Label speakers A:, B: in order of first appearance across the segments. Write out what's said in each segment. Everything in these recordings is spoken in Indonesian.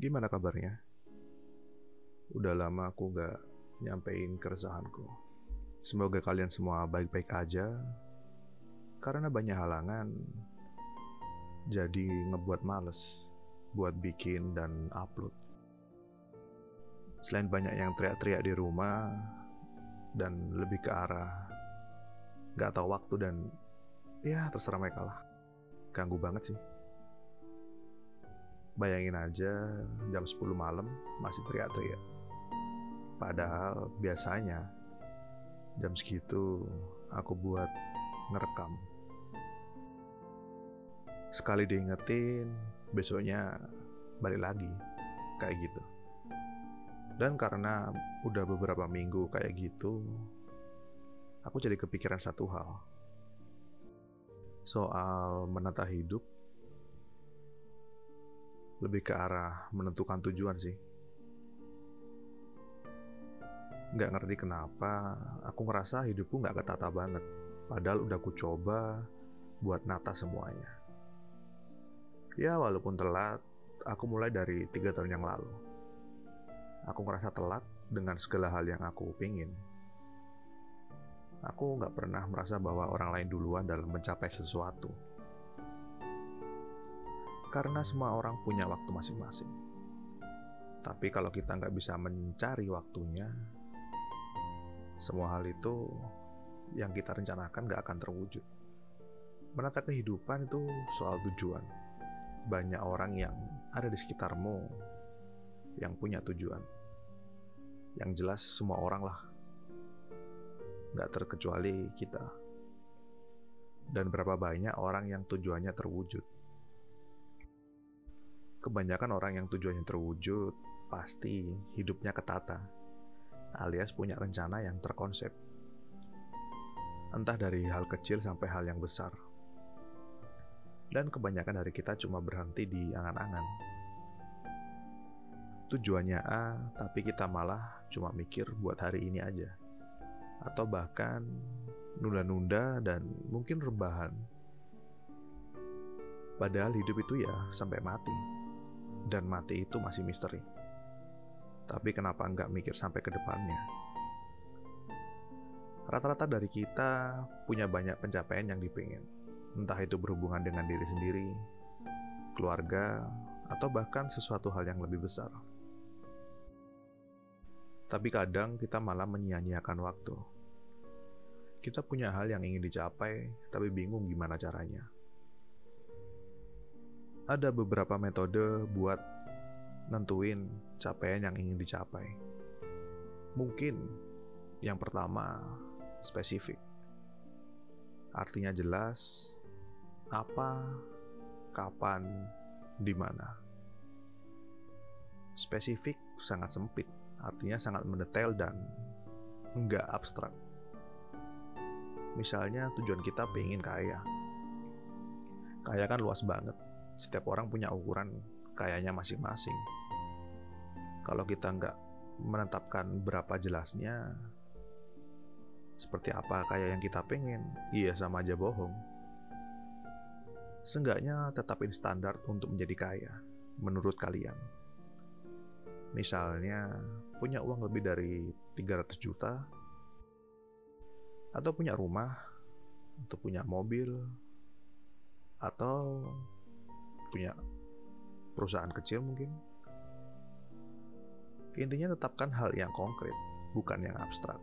A: Gimana kabarnya? Udah lama aku gak nyampein keresahanku. Semoga kalian semua baik-baik aja. Karena banyak halangan, jadi ngebuat males buat bikin dan upload. Selain banyak yang teriak-teriak di rumah dan lebih ke arah gak tahu waktu dan ya terserah mereka lah. Ganggu banget sih. Bayangin aja jam 10 malam masih teriak-teriak. Padahal biasanya jam segitu aku buat ngerekam. Sekali diingetin, besoknya balik lagi kayak gitu. Dan karena udah beberapa minggu kayak gitu, aku jadi kepikiran satu hal. Soal menata hidup lebih ke arah menentukan tujuan sih. Nggak ngerti kenapa, aku ngerasa hidupku nggak ketata banget. Padahal udah aku coba buat nata semuanya. Ya walaupun telat, aku mulai dari tiga tahun yang lalu. Aku ngerasa telat dengan segala hal yang aku pingin. Aku nggak pernah merasa bahwa orang lain duluan dalam mencapai sesuatu karena semua orang punya waktu masing-masing. Tapi kalau kita nggak bisa mencari waktunya, semua hal itu yang kita rencanakan nggak akan terwujud. Menata kehidupan itu soal tujuan. Banyak orang yang ada di sekitarmu yang punya tujuan. Yang jelas semua orang lah. Nggak terkecuali kita. Dan berapa banyak orang yang tujuannya terwujud Kebanyakan orang yang tujuannya terwujud pasti hidupnya ketata, alias punya rencana yang terkonsep. Entah dari hal kecil sampai hal yang besar. Dan kebanyakan dari kita cuma berhenti di angan-angan. Tujuannya A, tapi kita malah cuma mikir buat hari ini aja. Atau bahkan nunda-nunda dan mungkin rebahan. Padahal hidup itu ya sampai mati dan mati itu masih misteri. Tapi kenapa nggak mikir sampai ke depannya? Rata-rata dari kita punya banyak pencapaian yang dipingin. Entah itu berhubungan dengan diri sendiri, keluarga, atau bahkan sesuatu hal yang lebih besar. Tapi kadang kita malah menyia-nyiakan waktu. Kita punya hal yang ingin dicapai, tapi bingung gimana caranya ada beberapa metode buat nentuin capaian yang ingin dicapai. Mungkin yang pertama spesifik. Artinya jelas apa, kapan, di mana. Spesifik sangat sempit, artinya sangat mendetail dan enggak abstrak. Misalnya tujuan kita pengen kaya. Kaya kan luas banget setiap orang punya ukuran kayaknya masing-masing. Kalau kita nggak menetapkan berapa jelasnya, seperti apa kayak yang kita pengen, iya sama aja bohong. Seenggaknya tetapin standar untuk menjadi kaya, menurut kalian. Misalnya, punya uang lebih dari 300 juta, atau punya rumah, atau punya mobil, atau punya perusahaan kecil mungkin. Intinya tetapkan hal yang konkret, bukan yang abstrak.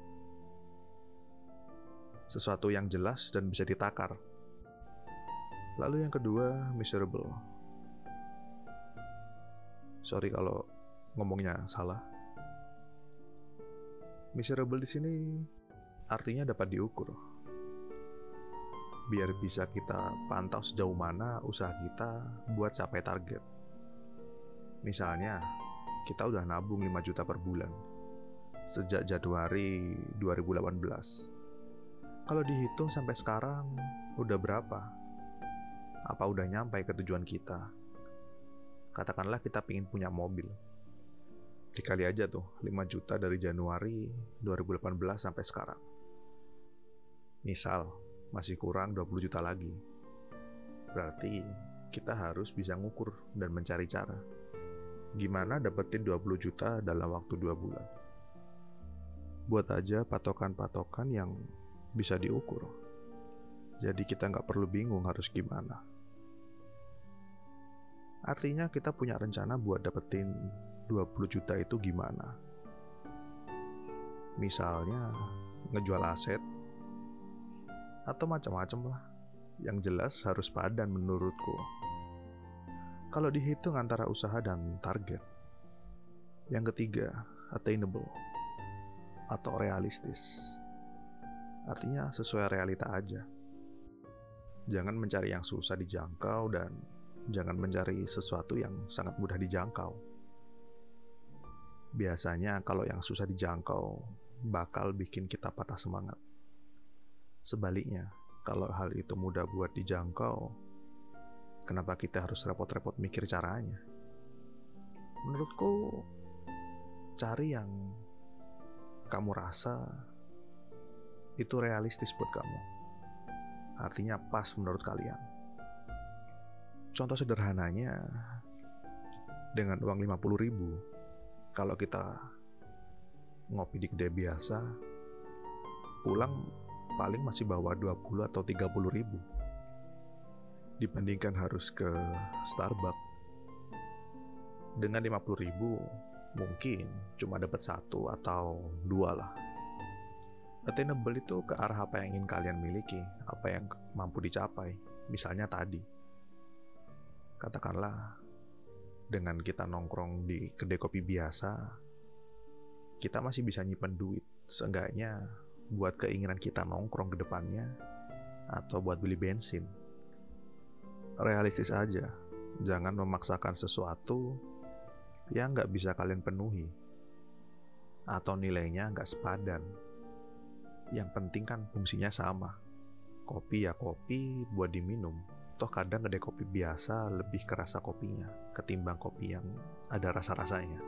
A: Sesuatu yang jelas dan bisa ditakar. Lalu yang kedua, miserable. Sorry kalau ngomongnya salah. Miserable di sini artinya dapat diukur biar bisa kita pantau sejauh mana usaha kita buat capai target. Misalnya, kita udah nabung 5 juta per bulan sejak Januari 2018. Kalau dihitung sampai sekarang, udah berapa? Apa udah nyampe ke tujuan kita? Katakanlah kita ingin punya mobil. Dikali aja tuh 5 juta dari Januari 2018 sampai sekarang. Misal, masih kurang 20 juta lagi. Berarti kita harus bisa ngukur dan mencari cara. Gimana dapetin 20 juta dalam waktu 2 bulan? Buat aja patokan-patokan yang bisa diukur. Jadi kita nggak perlu bingung harus gimana. Artinya kita punya rencana buat dapetin 20 juta itu gimana. Misalnya ngejual aset atau macam-macam lah. Yang jelas harus padan menurutku. Kalau dihitung antara usaha dan target. Yang ketiga, attainable atau realistis. Artinya sesuai realita aja. Jangan mencari yang susah dijangkau dan jangan mencari sesuatu yang sangat mudah dijangkau. Biasanya kalau yang susah dijangkau bakal bikin kita patah semangat. Sebaliknya, kalau hal itu mudah buat dijangkau, kenapa kita harus repot-repot mikir caranya? Menurutku, cari yang kamu rasa itu realistis buat kamu. Artinya pas menurut kalian. Contoh sederhananya, dengan uang 50 ribu, kalau kita ngopi di kedai biasa, pulang paling masih bawa 20 atau 30 ribu. Dibandingkan harus ke Starbucks. Dengan 50 ribu mungkin cuma dapat satu atau dua lah. Attainable itu ke arah apa yang ingin kalian miliki apa yang mampu dicapai. Misalnya tadi. Katakanlah dengan kita nongkrong di kedai kopi biasa kita masih bisa nyimpen duit. Seenggaknya buat keinginan kita nongkrong ke depannya atau buat beli bensin. Realistis aja, jangan memaksakan sesuatu yang nggak bisa kalian penuhi atau nilainya nggak sepadan. Yang penting kan fungsinya sama. Kopi ya kopi buat diminum. Toh kadang kedai kopi biasa lebih kerasa kopinya ketimbang kopi yang ada rasa-rasanya.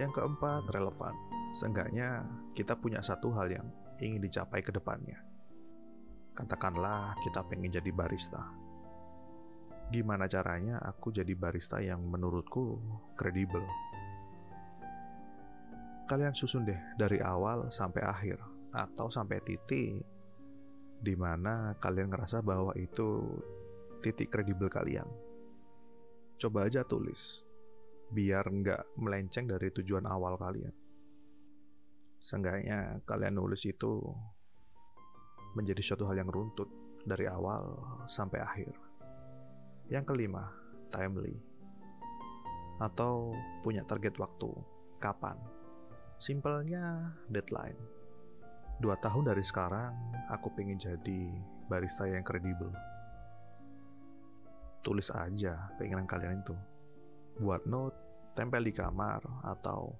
A: Yang keempat, relevan. Seenggaknya kita punya satu hal yang ingin dicapai ke depannya. Katakanlah kita pengen jadi barista. Gimana caranya aku jadi barista yang menurutku kredibel? Kalian susun deh dari awal sampai akhir atau sampai titik di mana kalian ngerasa bahwa itu titik kredibel kalian. Coba aja tulis, biar nggak melenceng dari tujuan awal kalian. Seenggaknya kalian nulis itu menjadi suatu hal yang runtut dari awal sampai akhir. Yang kelima, timely. Atau punya target waktu, kapan. Simpelnya deadline. Dua tahun dari sekarang, aku pengen jadi barista yang kredibel. Tulis aja keinginan kalian itu. Buat note, tempel di kamar, atau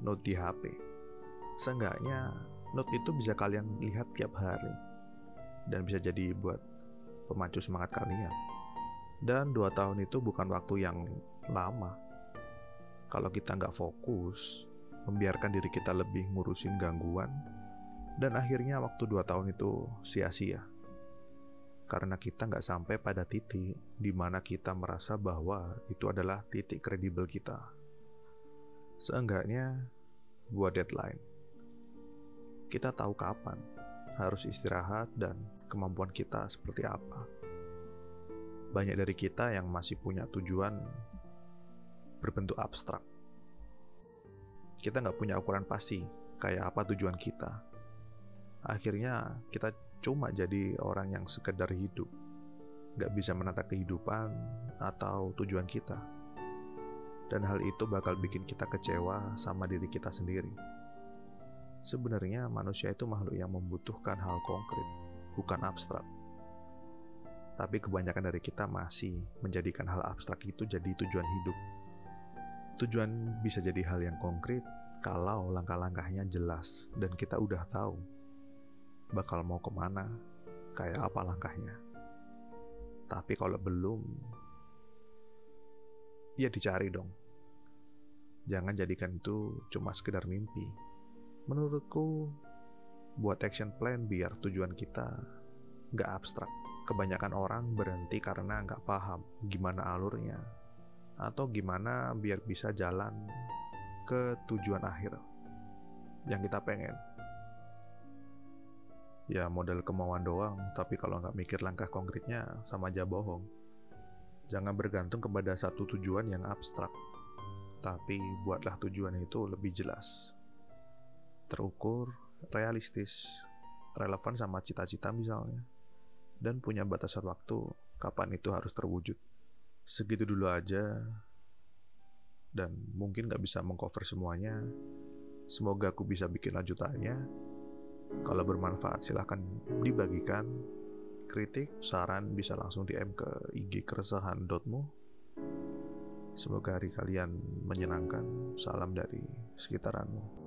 A: note di HP Seenggaknya note itu bisa kalian lihat tiap hari dan bisa jadi buat pemacu semangat kalian. Dan dua tahun itu bukan waktu yang lama. Kalau kita nggak fokus, membiarkan diri kita lebih ngurusin gangguan, dan akhirnya waktu dua tahun itu sia-sia. Karena kita nggak sampai pada titik di mana kita merasa bahwa itu adalah titik kredibel kita. Seenggaknya buat deadline kita tahu kapan harus istirahat dan kemampuan kita seperti apa. Banyak dari kita yang masih punya tujuan berbentuk abstrak. Kita nggak punya ukuran pasti kayak apa tujuan kita. Akhirnya kita cuma jadi orang yang sekedar hidup, nggak bisa menata kehidupan atau tujuan kita. Dan hal itu bakal bikin kita kecewa sama diri kita sendiri. Sebenarnya manusia itu makhluk yang membutuhkan hal konkret, bukan abstrak. Tapi kebanyakan dari kita masih menjadikan hal abstrak itu jadi tujuan hidup. Tujuan bisa jadi hal yang konkret kalau langkah-langkahnya jelas dan kita udah tahu bakal mau ke mana, kayak apa langkahnya. Tapi kalau belum, ya dicari dong. Jangan jadikan itu cuma sekedar mimpi Menurutku, buat action plan biar tujuan kita nggak abstrak. Kebanyakan orang berhenti karena nggak paham gimana alurnya, atau gimana biar bisa jalan ke tujuan akhir yang kita pengen. Ya model kemauan doang, tapi kalau nggak mikir langkah konkretnya sama aja bohong. Jangan bergantung kepada satu tujuan yang abstrak, tapi buatlah tujuan itu lebih jelas, terukur, realistis, relevan sama cita-cita misalnya, dan punya batasan waktu kapan itu harus terwujud. Segitu dulu aja, dan mungkin nggak bisa mengcover semuanya. Semoga aku bisa bikin lanjutannya. Kalau bermanfaat silahkan dibagikan. Kritik, saran bisa langsung DM ke IG keresahan.mu. Semoga hari kalian menyenangkan. Salam dari sekitaranmu.